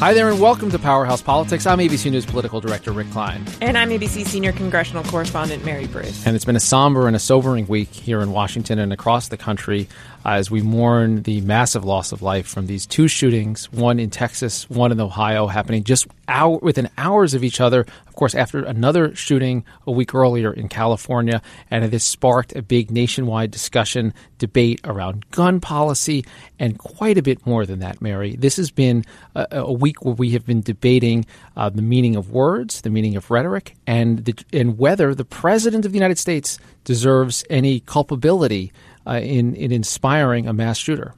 Hi there, and welcome to Powerhouse Politics. I'm ABC News political director Rick Klein. And I'm ABC senior congressional correspondent Mary Bruce. And it's been a somber and a sobering week here in Washington and across the country as we mourn the massive loss of life from these two shootings, one in Texas, one in Ohio, happening just hour, within hours of each other. Of course, after another shooting a week earlier in California, and this sparked a big nationwide discussion, debate around gun policy, and quite a bit more than that, Mary. This has been a, a week where we have been debating uh, the meaning of words, the meaning of rhetoric, and the, and whether the president of the United States deserves any culpability uh, in in inspiring a mass shooter.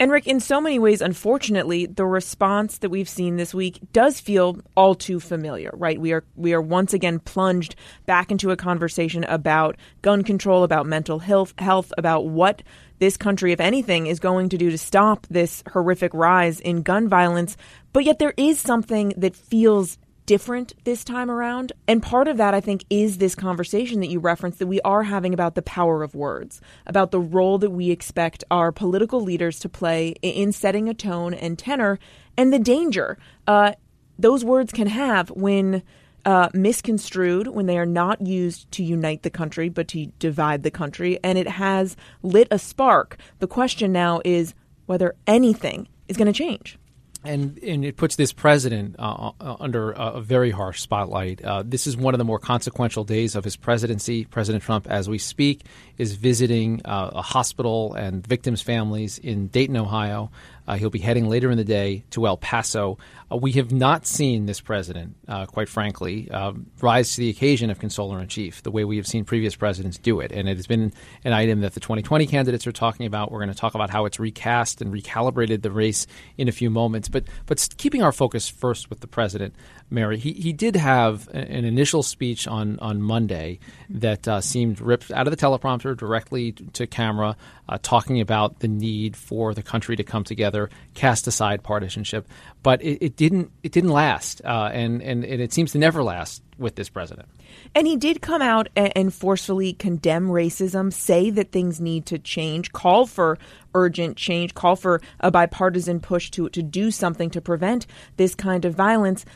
And Rick, in so many ways, unfortunately, the response that we've seen this week does feel all too familiar, right? We are we are once again plunged back into a conversation about gun control, about mental health, health, about what this country, if anything, is going to do to stop this horrific rise in gun violence. But yet there is something that feels different this time around. And part of that, I think, is this conversation that you referenced that we are having about the power of words, about the role that we expect our political leaders to play in setting a tone and tenor, and the danger uh, those words can have when. Uh, misconstrued when they are not used to unite the country, but to divide the country. And it has lit a spark. The question now is whether anything is going to change and and it puts this president uh, uh, under a, very harsh spotlight. Uh, this is one of the more consequential days of his presidency. President Trump, as we speak, is visiting uh, a hospital and victims' families in Dayton, Ohio. Uh, he'll be heading later in the day to El Paso. Uh, we have not seen this president, uh, quite frankly, uh, rise to the occasion of consoler in chief the way we have seen previous presidents do it. And it has been an item that the 2020 candidates are talking about. We're going to talk about how it's recast and recalibrated the race in a few moments. But but keeping our focus first with the president, Mary, he, he did have an initial speech on, on Monday that uh, seemed ripped out of the teleprompter directly to camera, uh, talking about the need for the country to come together, cast aside partisanship. But it, it didn't it didn't last, uh, and, and and it seems to never last with this president. And he did come out and forcefully condemn racism, say that things need to change, call for urgent change, call for a bipartisan push to to do something to prevent this kind of violence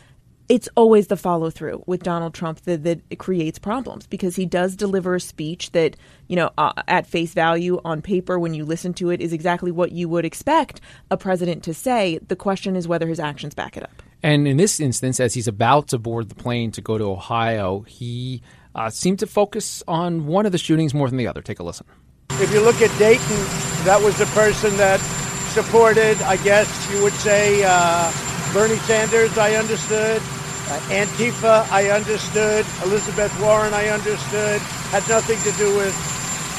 it's always the follow through with Donald Trump that, that creates problems because he does deliver a speech that, you know, uh, at face value on paper, when you listen to it, is exactly what you would expect a president to say. The question is whether his actions back it up. And in this instance, as he's about to board the plane to go to Ohio, he uh, seemed to focus on one of the shootings more than the other. Take a listen. If you look at Dayton, that was the person that supported, I guess you would say, uh, Bernie Sanders, I understood. Uh, Antifa, I understood. Elizabeth Warren, I understood. Had nothing to do with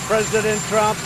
President Trump.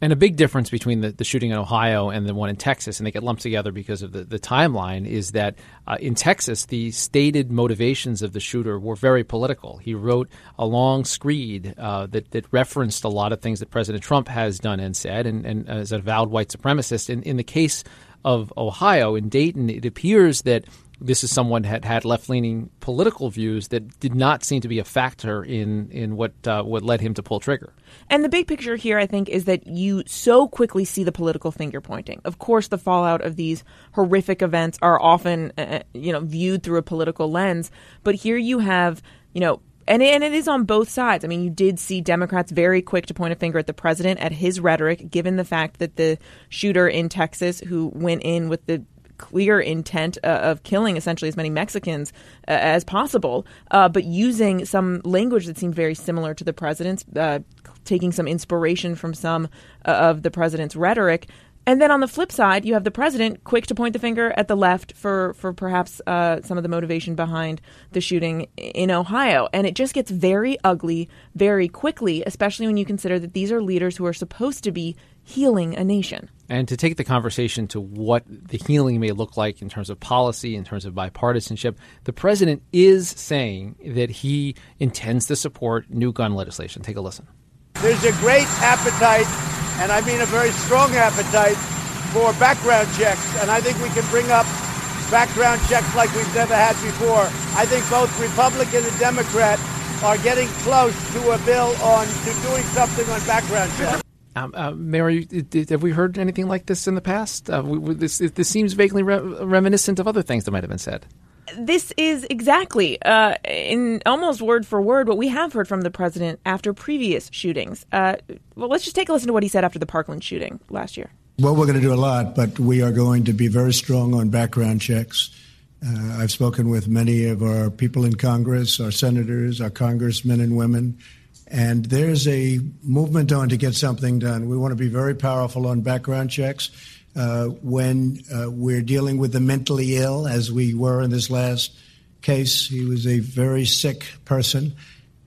And a big difference between the, the shooting in Ohio and the one in Texas, and they get lumped together because of the, the timeline, is that uh, in Texas, the stated motivations of the shooter were very political. He wrote a long screed uh, that, that referenced a lot of things that President Trump has done and said, and, and as a avowed white supremacist. In, in the case of Ohio, in Dayton, it appears that this is someone had had left leaning political views that did not seem to be a factor in in what uh, what led him to pull trigger. And the big picture here, I think, is that you so quickly see the political finger pointing. Of course, the fallout of these horrific events are often uh, uh you know viewed through a political lens, but here you have you know and and it is on both sides. I mean, you did see Democrats very quick to point a finger at the president at his rhetoric, given the fact that the shooter in Texas who went in with the clear intent uh, of killing essentially as many Mexicans uh, as possible, uh, but using some language that seemed very similar to the president's, uh, taking some inspiration from some uh, of the president's rhetoric. And then on the flip side, you have the president quick to point the finger at the left for for perhaps uh, some of the motivation behind the shooting in Ohio, and it just gets very ugly very quickly, especially when you consider that these are leaders who are supposed to be healing a nation. And to take the conversation to what the healing may look like in terms of policy, in terms of bipartisanship, the president is saying that he intends to support new gun legislation. Take a listen. There's a great appetite, and I mean a very strong appetite, for background checks. And I think we can bring up background checks like we've never had before. I think both Republican and Democrat are getting close to a bill on to doing something on background checks. Um, uh, Mary, did, have we heard anything like this in the past? Uh, we, we, this, this seems vaguely re- reminiscent of other things that might have been said. This is exactly, uh, in almost word for word, what we have heard from the president after previous shootings. Uh, well, let's just take a listen to what he said after the Parkland shooting last year. Well, we're going to do a lot, but we are going to be very strong on background checks. Uh, I've spoken with many of our people in Congress, our senators, our congressmen and women, and there's a movement on to get something done. We want to be very powerful on background checks. Uh, when uh, we're dealing with the mentally ill, as we were in this last case, he was a very sick person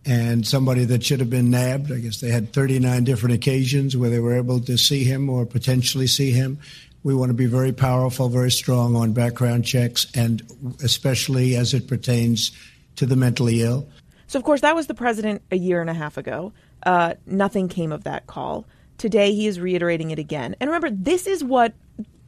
and somebody that should have been nabbed. I guess they had 39 different occasions where they were able to see him or potentially see him. We want to be very powerful, very strong on background checks, and especially as it pertains to the mentally ill. So, of course, that was the president a year and a half ago. Uh, nothing came of that call. Today, he is reiterating it again. And remember, this is what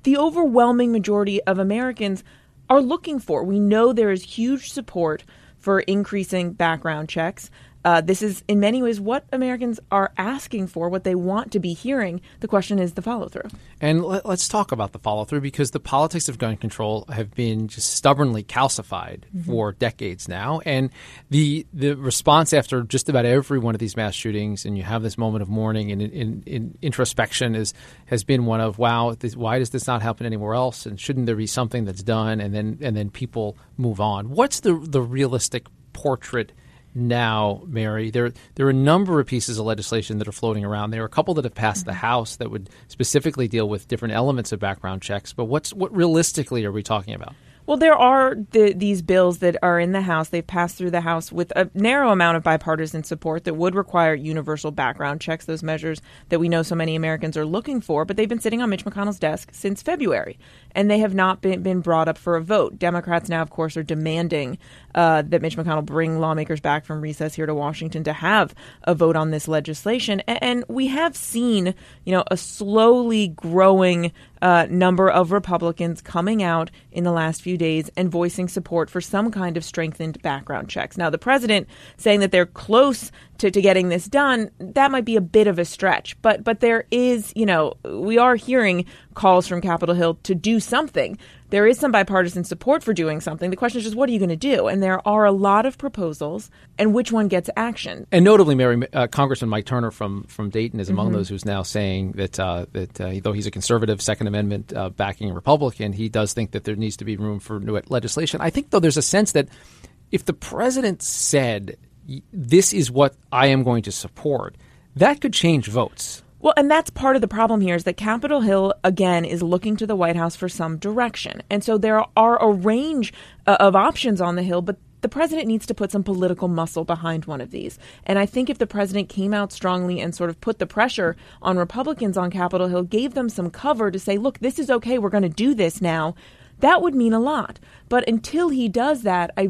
the overwhelming majority of Americans are looking for. We know there is huge support for increasing background checks. Uh, this is, in many ways, what Americans are asking for, what they want to be hearing. The question is the follow through. And let, us talk about the follow through because the politics of gun control have been just stubbornly calcified mm-hmm. for decades now. And the the response after just about every one of these mass shootings, and you have this moment of mourning and in, in, in introspection, is has been one of wow, this, why does this not happen anywhere else? And shouldn't there be something that's done? And then and then people move on. What's the the realistic portrait? Now, Mary. There, there are a number of pieces of legislation that are floating around. There are a couple that have passed mm-hmm. the House that would specifically deal with different elements of background checks. But what's what realistically are we talking about? Well, there are the, these bills that are in the House. They've passed through the House with a narrow amount of bipartisan support that would require universal background checks, those measures that we know so many Americans are looking for. But they've been sitting on Mitch McConnell's desk since February, and they have not been, been brought up for a vote. Democrats now, of course, are demanding uh, that Mitch McConnell bring lawmakers back from recess here to Washington to have a vote on this legislation. And, and we have seen, you know, a slowly growing uh, number of Republicans coming out in the last few days and voicing support for some kind of strengthened background checks. Now, the president saying that they're close to, to getting this done, that might be a bit of a stretch. But but there is, you know, we are hearing calls from Capitol Hill to do something there is some bipartisan support for doing something. The question is just what are you going to do? And there are a lot of proposals, and which one gets action? And notably, Mary, uh, Congressman Mike Turner from from Dayton is among mm-hmm. those who's now saying that uh, that uh, though he's a conservative, Second Amendment uh, backing Republican, he does think that there needs to be room for new legislation. I think though there's a sense that if the president said this is what I am going to support, that could change votes. Well, and that's part of the problem here is that Capitol Hill, again, is looking to the White House for some direction. And so there are a range uh, of options on the Hill, but the president needs to put some political muscle behind one of these. And I think if the president came out strongly and sort of put the pressure on Republicans on Capitol Hill, gave them some cover to say, look, this is okay, we're going to do this now, that would mean a lot. But until he does that, I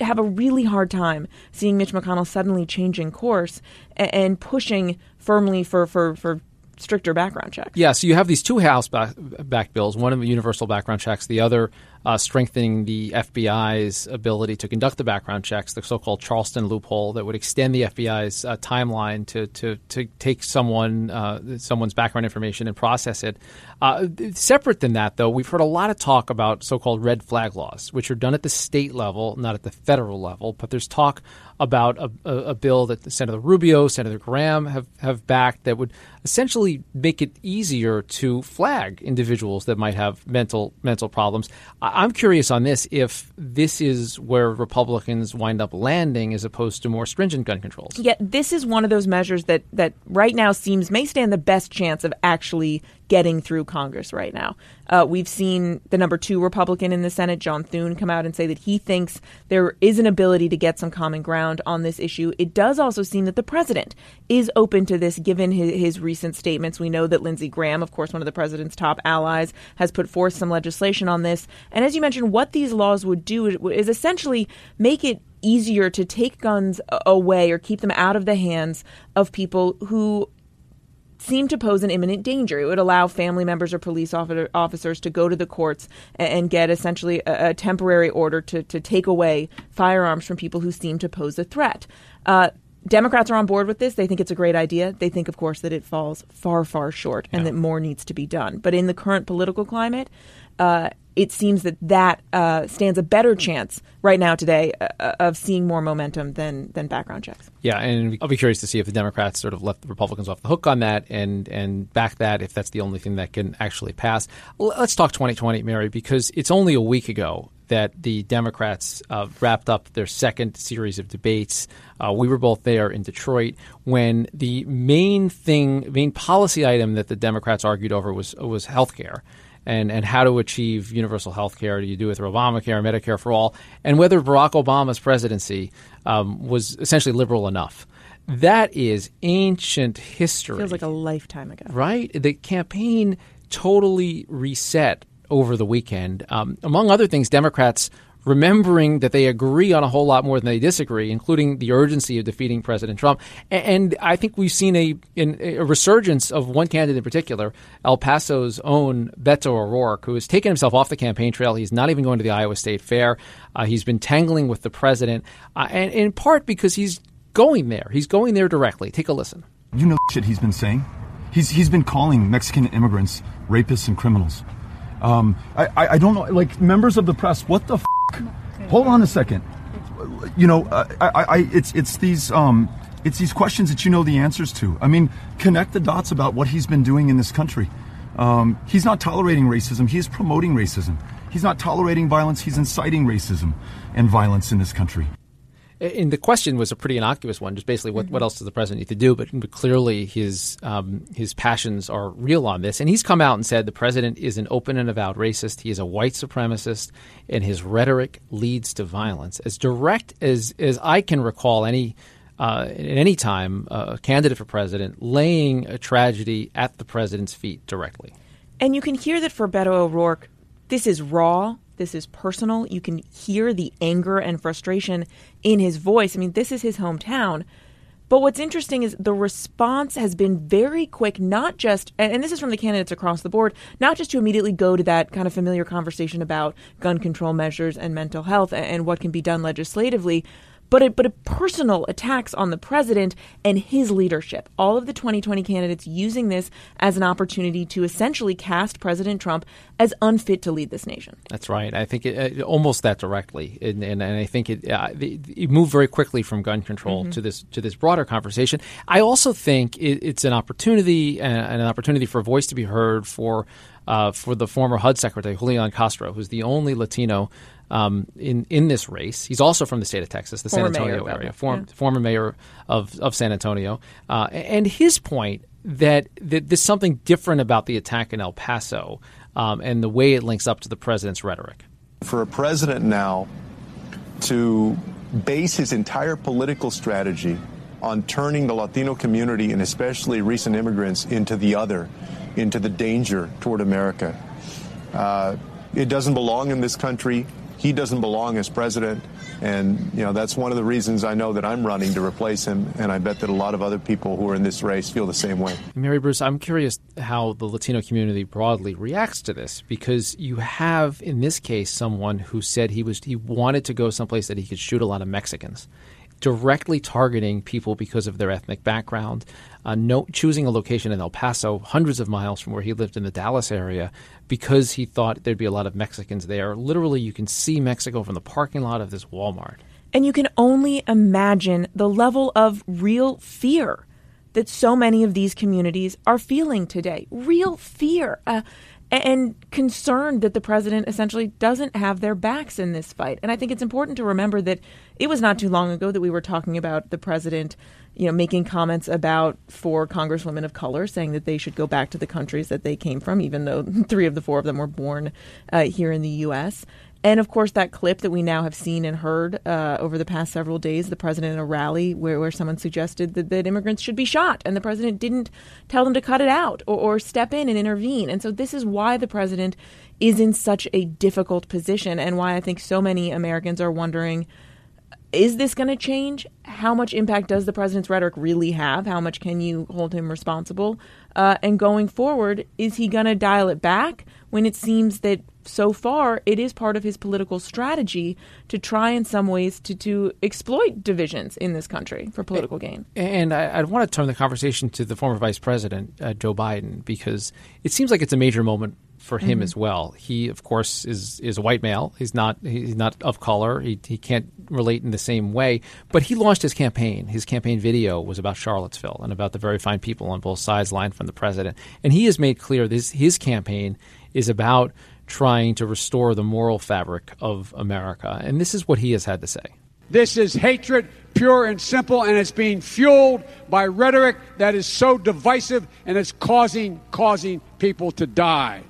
have a really hard time seeing Mitch McConnell suddenly changing course and, and pushing firmly for, for, for stricter background checks. Yeah, so you have these two House back, back bills, one of the universal background checks, the other uh, strengthening the FBI's ability to conduct the background checks, the so-called Charleston loophole that would extend the FBI's uh, timeline to, to, to take someone uh, someone's background information and process it. Uh, separate than that, though, we've heard a lot of talk about so-called red flag laws, which are done at the state level, not at the federal level. But there's talk about a, a, a bill that Senator Rubio, Senator Graham have, have backed that would essentially make it easier to flag individuals that might have mental mental problems. I'm curious on this if this is where Republicans wind up landing as opposed to more stringent gun controls. Yeah, this is one of those measures that that right now seems may stand the best chance of actually getting through Congress right now. Uh, we've seen the number two Republican in the Senate, John Thune, come out and say that he thinks there is an ability to get some common ground on this issue. It does also seem that the president is open to this, given his, his recent statements. We know that Lindsey Graham, of course, one of the president's top allies, has put forth some legislation on this. And as you mentioned, what these laws would do is essentially make it easier to take guns away or keep them out of the hands of people who seem to pose an imminent danger. It would allow family members or police officers to go to the courts and get essentially a, temporary order to, to take away firearms from people who seem to pose a threat. Uh, Democrats are on board with this. They think it's a great idea. They think, of course, that it falls far, far short and Yeah. that more needs to be done. But in the current political climate, uh, it seems that that uh, stands a better chance right now today uh, uh, of seeing more momentum than than background checks. Yeah, and I'll be curious to see if the Democrats sort of left the Republicans off the hook on that and and back that if that's the only thing that can actually pass. Let's talk 2020, Mary, because it's only a week ago that the Democrats uh, wrapped up their second series of debates. Uh, we were both there in Detroit when the main thing, main policy item that the Democrats argued over was was health care and, and how to achieve universal health care. Do you do it through Obamacare, or Medicare for all, and whether Barack Obama's presidency um, was essentially liberal enough. That is ancient history. Feels like a lifetime ago. right? The campaign totally reset over the weekend. Um, among other things, Democrats remembering that they agree on a whole lot more than they disagree, including the urgency of defeating President Trump. And I think we've seen a, a resurgence of one candidate in particular, El Paso's own Beto O'Rourke, who has taken himself off the campaign trail. He's not even going to the Iowa State Fair. Uh, he's been tangling with the president, uh, and in part because he's going there. He's going there directly. Take a listen. You know shit he's been saying. He's he's been calling Mexican immigrants rapists and criminals. Um, I, I I don't know, like members of the press. What the? F- Hold on a second. You know, uh, I, I, I it's it's these um it's these questions that you know the answers to. I mean, connect the dots about what he's been doing in this country. Um, he's not tolerating racism. He is promoting racism. He's not tolerating violence. He's inciting racism and violence in this country. And the question was a pretty innocuous one, just basically what, what else does the president need to do? But, but clearly his um, his passions are real on this, and he's come out and said the president is an open and avowed racist. He is a white supremacist, and his rhetoric leads to violence. As direct as as I can recall any. Uh, at any time, uh, a candidate for president laying a tragedy at the president's feet directly. And you can hear that for Beto O'Rourke, this is raw, this is personal. You can hear the anger and frustration in his voice. I mean, this is his hometown. But what's interesting is the response has been very quick, not just, and this is from the candidates across the board, not just to immediately go to that kind of familiar conversation about gun control measures and mental health and what can be done legislatively, but a, but a personal attacks on the president and his leadership. All of the 2020 candidates using this as an opportunity to essentially cast President Trump as unfit to lead this nation. That's right. I think it, uh, almost that directly, and, and, and I think it, uh, it, it moved very quickly from gun control to this to this broader conversation. I also think it, it's an opportunity and, and an opportunity for a voice to be heard for uh, for the former HUD secretary Julian Castro, who's the only Latino. Um, in in this race, he's also from the state of Texas, the Former San Antonio of area, form, yeah. former mayor of, of San Antonio, uh, and his point that, that there's something different about the attack in El Paso um, and the way it links up to the president's rhetoric. for a president now to base his entire political strategy on turning the Latino community and especially recent immigrants into the other, into the danger toward America. Uh, it doesn't belong in this country. He doesn't belong as president. And, you know, that's one of the reasons I know that I'm running to replace him. And I bet that a lot of other people who are in this race feel the same way. Mary Bruce, I'm curious how the Latino community broadly reacts to this because you have, in this case, someone who said he was he wanted to go someplace that he could shoot a lot of Mexicans, directly targeting people because of their ethnic background. Uh, no, choosing a location in El Paso, hundreds of miles from where he lived in the Dallas area, because he thought there'd be a lot of Mexicans there. Literally, you can see Mexico from the parking lot of this Walmart. And you can only imagine the level of real fear that so many of these communities are feeling today. Real fear. Uh, and concerned that the president essentially doesn't have their backs in this fight. And I think it's important to remember that it was not too long ago that we were talking about the president, you know, making comments about four congresswomen of color saying that they should go back to the countries that they came from, even though three of the four of them were born uh, here in the U.S. And of course, that clip that we now have seen and heard uh, over the past several days, the president in a rally where, where someone suggested that, that immigrants should be shot, and the president didn't tell them to cut it out or, or step in and intervene. And so, this is why the president is in such a difficult position, and why I think so many Americans are wondering is this going to change? How much impact does the president's rhetoric really have? How much can you hold him responsible? Uh, and going forward, is he going to dial it back when it seems that so far it is part of his political strategy to try in some ways to, to exploit divisions in this country for political gain. And I, I want to turn the conversation to the former vice president, uh, Joe Biden, because it seems like it's a major moment for him mm-hmm. as well. He, of course, is is a white male. He's not he's not of color. He he can't relate in the same way. But he launched his campaign. His campaign video was about Charlottesville and about the very fine people on both sides lined from the president. And he has made clear this his campaign is about trying to restore the moral fabric of America. And this is what he has had to say. This is hatred, pure and simple, and it's being fueled by rhetoric that is so divisive and it's causing causing people to die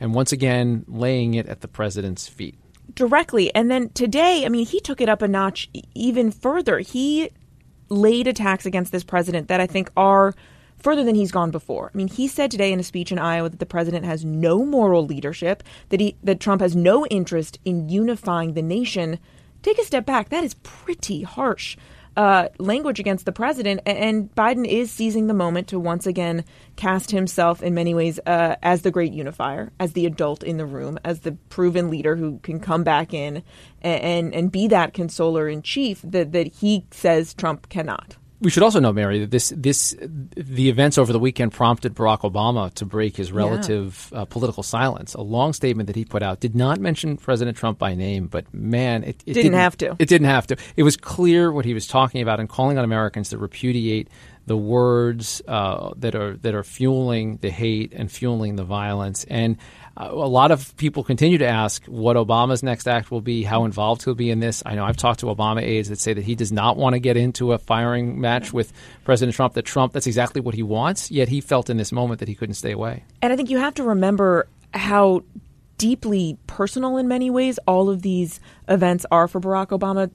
and once again laying it at the president's feet. Directly. And then today, I mean, he took it up a notch even further. He laid attacks against this president that I think are further than he's gone before. I mean, he said today in a speech in Iowa that the president has no moral leadership, that he that Trump has no interest in unifying the nation. Take a step back. That is pretty harsh uh, language against the president. And Biden is seizing the moment to once again cast himself, in many ways, uh, as the great unifier, as the adult in the room, as the proven leader who can come back in and and, and be that consoler in chief that, that he says Trump cannot. We should also know, Mary, that this this the events over the weekend prompted Barack Obama to break his relative yeah. uh, political silence. A long statement that he put out did not mention President Trump by name, but man, it, it didn't, didn't, have to. It didn't have to. It was clear what he was talking about and calling on Americans to repudiate the words uh, that are that are fueling the hate and fueling the violence. And uh, a lot of people continue to ask what Obama's next act will be, how involved he'll be in this. I know I've talked to Obama aides that say that he does not want to get into a firing match with President Trump. That Trump, that's exactly what he wants. Yet he felt in this moment that he couldn't stay away. And I think you have to remember how deeply personal in many ways all of these events are for Barack Obama.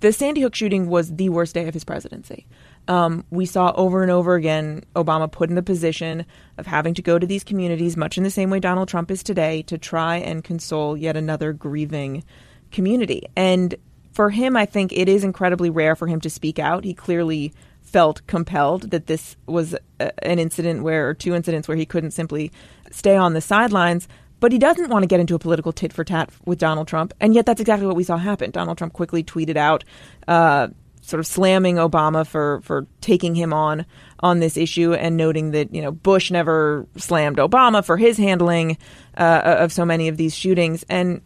The Sandy Hook shooting was the worst day of his presidency um, we saw over and over again Obama put in the position of having to go to these communities, much in the same way Donald Trump is today, to try and console yet another grieving community. And for him, I think it is incredibly rare for him to speak out. He clearly felt compelled that this was a, an incident where, or two incidents where he couldn't simply stay on the sidelines. But he doesn't want to get into a political tit for tat with Donald Trump. And yet that's exactly what we saw happen. Donald Trump quickly tweeted out, uh, sort of slamming Obama for for taking him on on this issue and noting that you know Bush never slammed Obama for his handling uh, of so many of these shootings and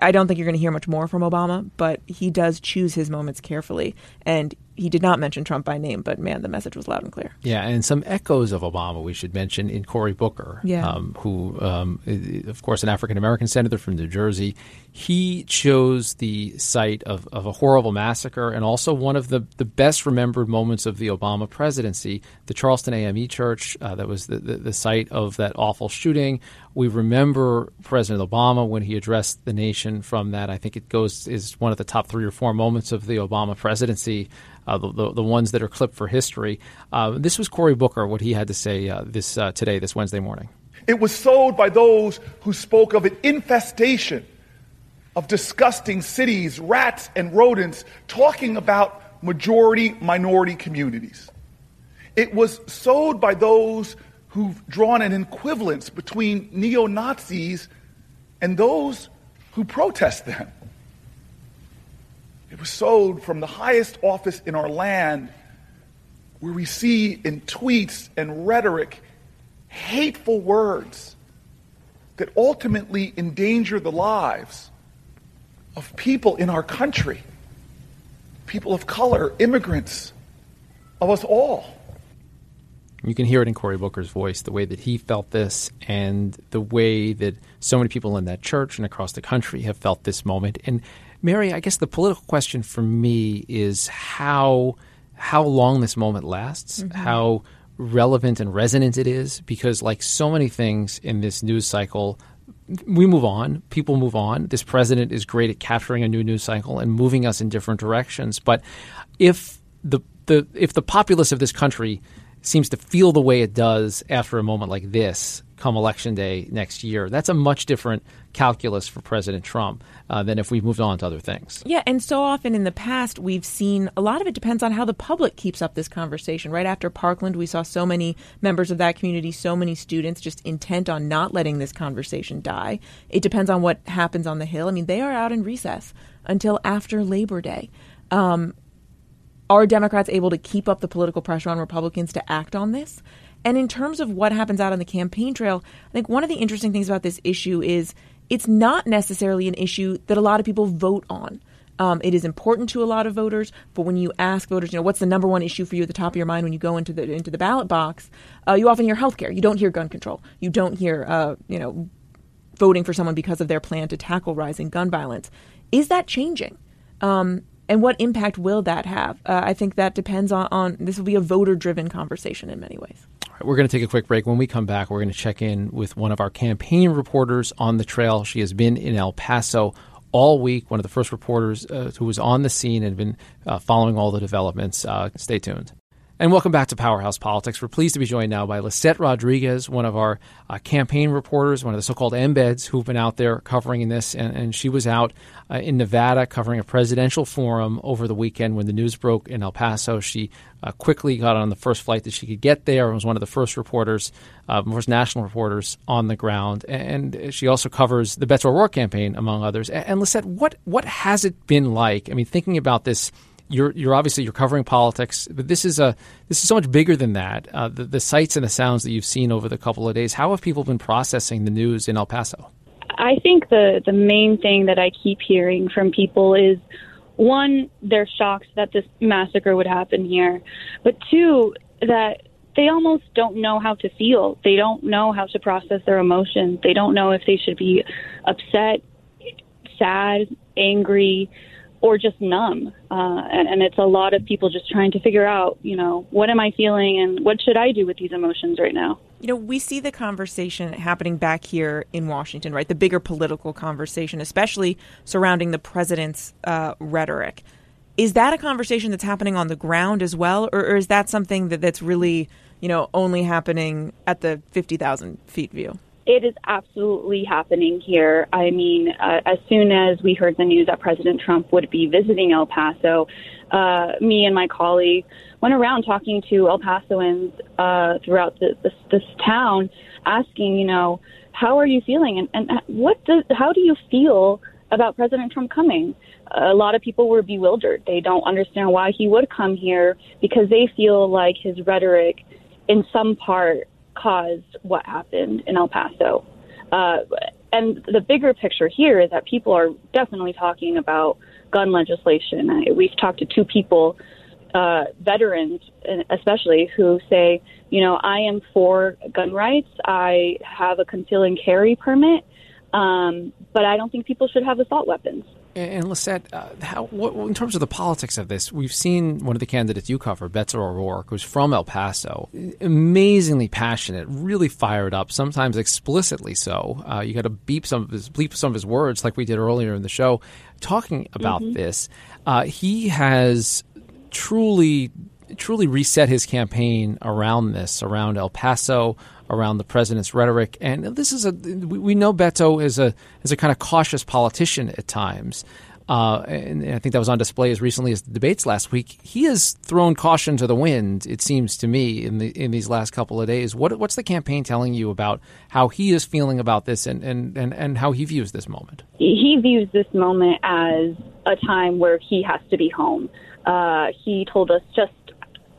I don't think you're going to hear much more from Obama, but he does choose his moments carefully. And he did not mention Trump by name, but man, the message was loud and clear. Yeah, and some echoes of Obama we should mention in Cory Booker, yeah. um, who, um, of course, an African American senator from New Jersey. He chose the site of, of a horrible massacre and also one of the, the best remembered moments of the Obama presidency, the Charleston AME Church. Uh, that was the, the, the site of that awful shooting. We remember President Obama when he addressed the nation from that. I think it goes is one of the top three or four moments of the Obama presidency uh, the, the, the, ones that are clipped for history. Uh, this was Cory Booker, what he had to say uh, this uh, today, this Wednesday morning. It was sold by those who spoke of an infestation of disgusting cities, rats, and rodents, talking about majority minority communities. It was sold by those who've drawn an equivalence between neo Nazis and those who protest them. Was sold from the highest office in our land, where we see in tweets and rhetoric hateful words that ultimately endanger the lives of people in our country, people of color, immigrants, of us all. You can hear it in Cory Booker's voice, the way that he felt this, and the way that so many people in that church and across the country have felt this moment. And Mary, I guess the political question for me is how how long this moment lasts, mm-hmm. how relevant and resonant it is, because like so many things in this news cycle, we move on. People move on. This president is great at capturing a new news cycle and moving us in different directions. But if the the if the populace of this country seems to feel the way it does after a moment like this, come election day next year. That's a much different calculus for President Trump uh, than if we've moved on to other things. Yeah, and so often in the past, we've seen a lot of it depends on how the public keeps up this conversation. Right after Parkland, we saw so many members of that community, so many students just intent on not letting this conversation die. It depends on what happens on the Hill. I mean, they are out in recess until after Labor Day. Um, are Democrats able to keep up the political pressure on Republicans to act on this? And in terms of what happens out on the campaign trail, I think one of the interesting things about this issue is it's not necessarily an issue that a lot of people vote on. Um, it is important to a lot of voters, but when you ask voters, you know, what's the number one issue for you at the top of your mind when you go into the into the ballot box, uh, you often hear healthcare. You don't hear gun control. You don't hear, uh, you know, voting for someone because of their plan to tackle rising gun violence. Is that changing? Um, and what impact will that have? Uh, I think that depends on, on this will be a voter driven conversation in many ways. We're going to take a quick break. When we come back, we're going to check in with one of our campaign reporters on the trail. She has been in El Paso all week, one of the first reporters uh, who was on the scene and been uh, following all the developments. Uh, stay tuned. And welcome back to Powerhouse Politics. We're pleased to be joined now by Lisette Rodriguez, one of our uh, campaign reporters, one of the so called embeds who've been out there covering this. And, and she was out uh, in Nevada covering a presidential forum over the weekend when the news broke in El Paso. She uh, quickly got on the first flight that she could get there and was one of the first reporters, uh, first national reporters on the ground. And she also covers the Beto O'Rourke campaign, among others. And, and Lisette, what, what has it been like? I mean, thinking about this you're you're obviously you're covering politics, but this is a this is so much bigger than that. Uh, the, the sights and the sounds that you've seen over the couple of days. How have people been processing the news in El Paso? I think the the main thing that I keep hearing from people is one, they're shocked that this massacre would happen here, but two, that they almost don't know how to feel. They don't know how to process their emotions. They don't know if they should be upset, sad, angry or just numb. Uh, and, and it's a lot of people just trying to figure out, you know, what am I feeling and what should I do with these emotions right now? You know, we see the conversation happening back here in Washington, right? The bigger political conversation, especially surrounding the president's uh, rhetoric. Is that a conversation that's happening on the ground as well, or, or is that something that, that's really, you know, only happening at the 50,000 feet view? It is absolutely happening here. I mean, uh, as soon as we heard the news that President Trump would be visiting El Paso, uh, me and my colleague went around talking to El Pasoans uh, throughout the, this, this town, asking, you know, how are you feeling, and, and what does, how do you feel about President Trump coming? A lot of people were bewildered. They don't understand why he would come here because they feel like his rhetoric, in some part, caused what happened in El Paso. Uh, and the bigger picture here is that people are definitely talking about gun legislation. I, we've talked to two people, uh, veterans especially, who say, you know, I am for gun rights. I have a conceal and carry permit, um, but I don't think people should have assault weapons. And Lisette, uh, how, what, in terms of the politics of this, we've seen one of the candidates you cover, Beto O'Rourke, who's from El Paso, amazingly passionate, really fired up, sometimes explicitly so. Uh, you got to beep some of his bleep some of his words, like we did earlier in the show, talking about mm-hmm. this. Uh, he has truly, truly reset his campaign around this, around El Paso, around the president's rhetoric. And this is a we know Beto is a is a kind of cautious politician at times. Uh, and I think that was on display as recently as the debates last week. He has thrown caution to the wind. It seems to me in the in these last couple of days. What what's the campaign telling you about how he is feeling about this and and, and, and how he views this moment? He views this moment as a time where he has to be home. Uh, he told us just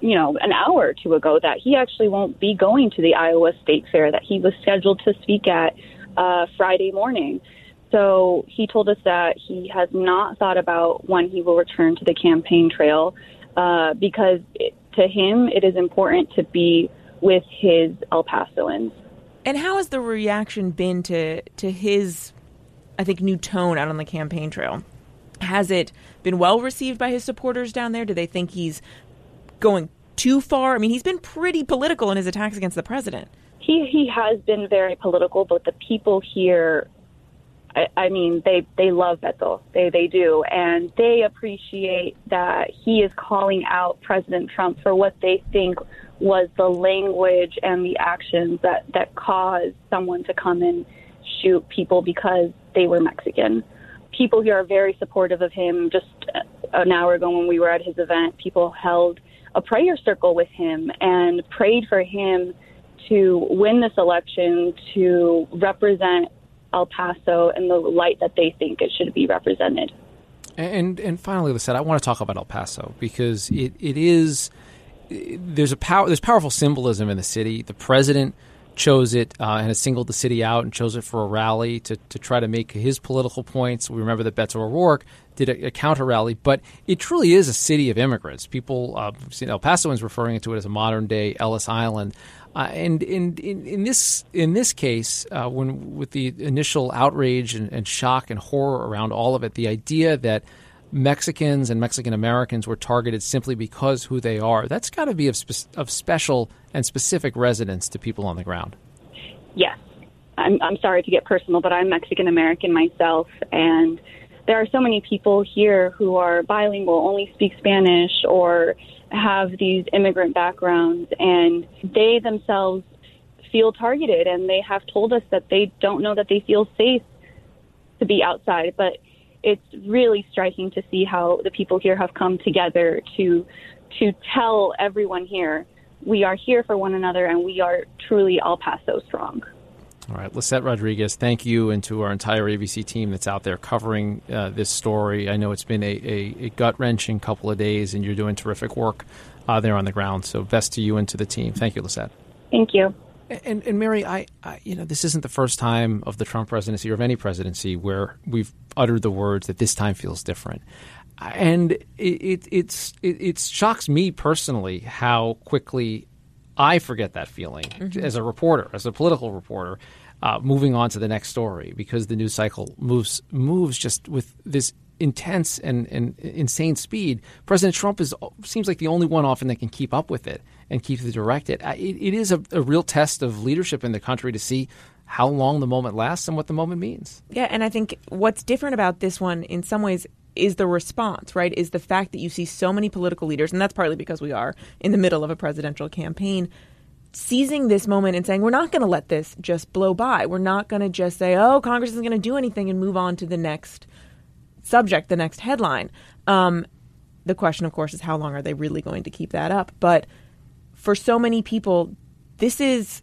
you know, an hour or two ago that he actually won't be going to the Iowa State Fair that he was scheduled to speak at uh, Friday morning. So he told us that he has not thought about when he will return to the campaign trail uh, because it, to him it is important to be with his El Pasoans. And how has the reaction been to to his, I think, new tone out on the campaign trail? Has it been well received by his supporters down there? Do they think he's going too far? I mean, he's been pretty political in his attacks against the president. He he has been very political, but the people here, I, I mean, they they love Beto. They they do, and they appreciate that he is calling out President Trump for what they think was the language and the actions that, that caused someone to come and shoot people because they were Mexican. People here are very supportive of him. Just uh, an hour ago when we were at his event, people held a prayer circle with him and prayed for him to win this election to represent El Paso in the light that they think it should be represented. And and finally, Lisette, I want to talk about El Paso because it, it is there's a power there's powerful symbolism in the city. The president chose it uh, and has singled the city out and chose it for a rally to, to try to make his political points. We remember that Beto O'Rourke did a, a counter rally, but it truly is a city of immigrants. People, uh, El Pasoans referring to it as a modern day Ellis Island. Uh, and in, in, in, this in this case, uh, when with the initial outrage and, and, shock and horror around all of it, the idea that Mexicans and Mexican Americans were targeted simply because who they are, that's got to be of, spe- of special and specific resonance to people on the ground. Yes, I'm, I'm sorry to get personal, but I'm Mexican American myself, and there are so many people here who are bilingual, only speak Spanish, or have these immigrant backgrounds, and they themselves feel targeted, and they have told us that they don't know that they feel safe to be outside. But it's really striking to see how the people here have come together to to tell everyone here we are here for one another, and we are truly El Paso strong. All right, Lisette Rodriguez, thank you, and to our entire ABC team that's out there covering uh, this story. I know it's been a, a, a gut wrenching couple of days, and you're doing terrific work uh, there on the ground. So, best to you and to the team. Thank you, Lisette. Thank you. And, and Mary, I, I, you know, this isn't the first time of the Trump presidency or of any presidency where we've uttered the words that this time feels different. And it, it it's it, it shocks me personally how quickly I forget that feeling mm-hmm. as a reporter, as a political reporter, uh, moving on to the next story because the news cycle moves moves just with this intense and, and insane speed. President Trump is seems like the only one often that can keep up with it and keep it directed. It, it is a, a real test of leadership in the country to see how long the moment lasts and what the moment means. Yeah, and I think what's different about this one in some ways is the response, right? Is the fact that you see so many political leaders, and that's partly because we are in the middle of a presidential campaign, seizing this moment and saying, we're not going to let this just blow by. We're not going to just say, oh, Congress isn't going to do anything and move on to the next subject, the next headline. Um, the question, of course, is how long are they really going to keep that up? But for so many people, this is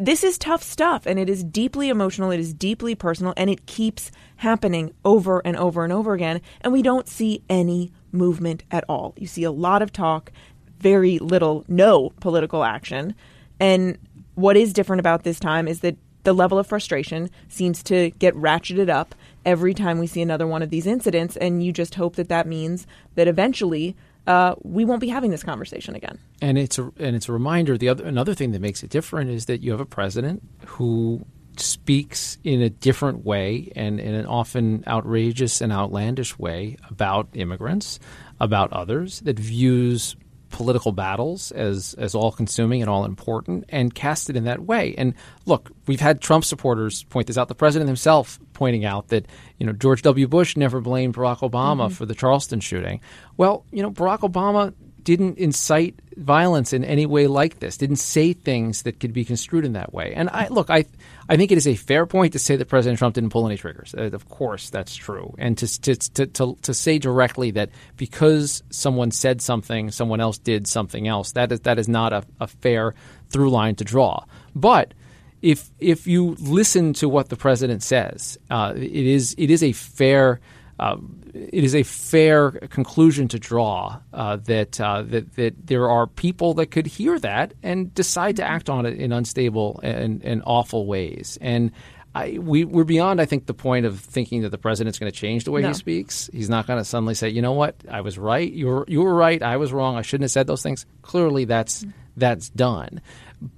this is tough stuff and it is deeply emotional, it is deeply personal, and it keeps happening over and over and over again. And we don't see any movement at all. You see a lot of talk, very little, no political action. And what is different about this time is that the level of frustration seems to get ratcheted up every time we see another one of these incidents. And you just hope that that means that eventually uh, we won't be having this conversation again. And it's a and it's a reminder. The other another thing that makes it different is that you have a president who speaks in a different way and in an often outrageous and outlandish way about immigrants, about others, that views political battles as as all consuming and all important and cast it in that way. And look, we've had Trump supporters point this out. The president himself pointing out that you know George W. Bush never blamed Barack Obama mm-hmm. for the Charleston shooting. Well, you know Barack Obama didn't incite violence in any way like this. Didn't say things that could be construed in that way. And I look, I I think it is a fair point to say that President Trump didn't pull any triggers. Uh, of course, that's true. And to, to to, to to say directly that because someone said something, someone else did something else. That is that is not a, a fair through line to draw. But if if you listen to what the president says, uh, it is it is a fair uh, it is a fair conclusion to draw uh, that, uh, that that there are people that could hear that and decide to act on it in unstable and, and awful ways. And I, we, we're beyond, I think, the point of thinking that the president's going to change the way no. he speaks. He's not going to suddenly say, "You know what? I was right. You were you were right. I was wrong. I shouldn't have said those things." Clearly, that's that's done.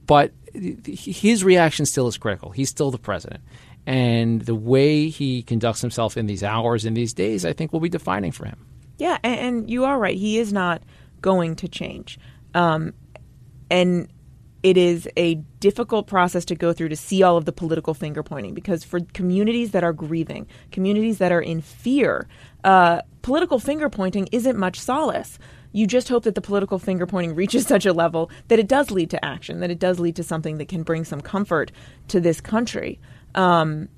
But his reaction still is critical. He's still the president, and the way he conducts himself in these hours, in these days, I think will be defining for him. Yeah, and, and you are right. He is not going to change. Um, and it is a difficult process to go through to see all of the political finger pointing because for communities that are grieving, communities that are in fear, uh, political finger pointing isn't much solace. you just hope that the political finger pointing reaches such a level that it does lead to action, that it does lead to something that can bring some comfort to this country. Um,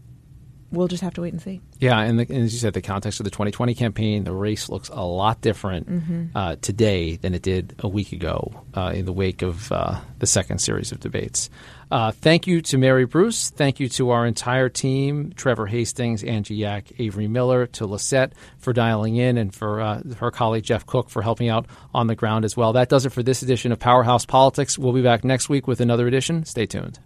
we'll just have to wait and see. Yeah, and, the, and, as you said, the context of the 2020 campaign, the race looks a lot different mm-hmm. uh, today than it did a week ago uh, in the wake of uh, the second series of debates. Uh, thank you to Mary Bruce. Thank you to our entire team Trevor Hastings, Angie Yak, Avery Miller, to Lisette for dialing in, and for uh, her colleague Jeff Cook for helping out on the ground as well. That does it for this edition of Powerhouse Politics. We'll be back next week with another edition. Stay tuned.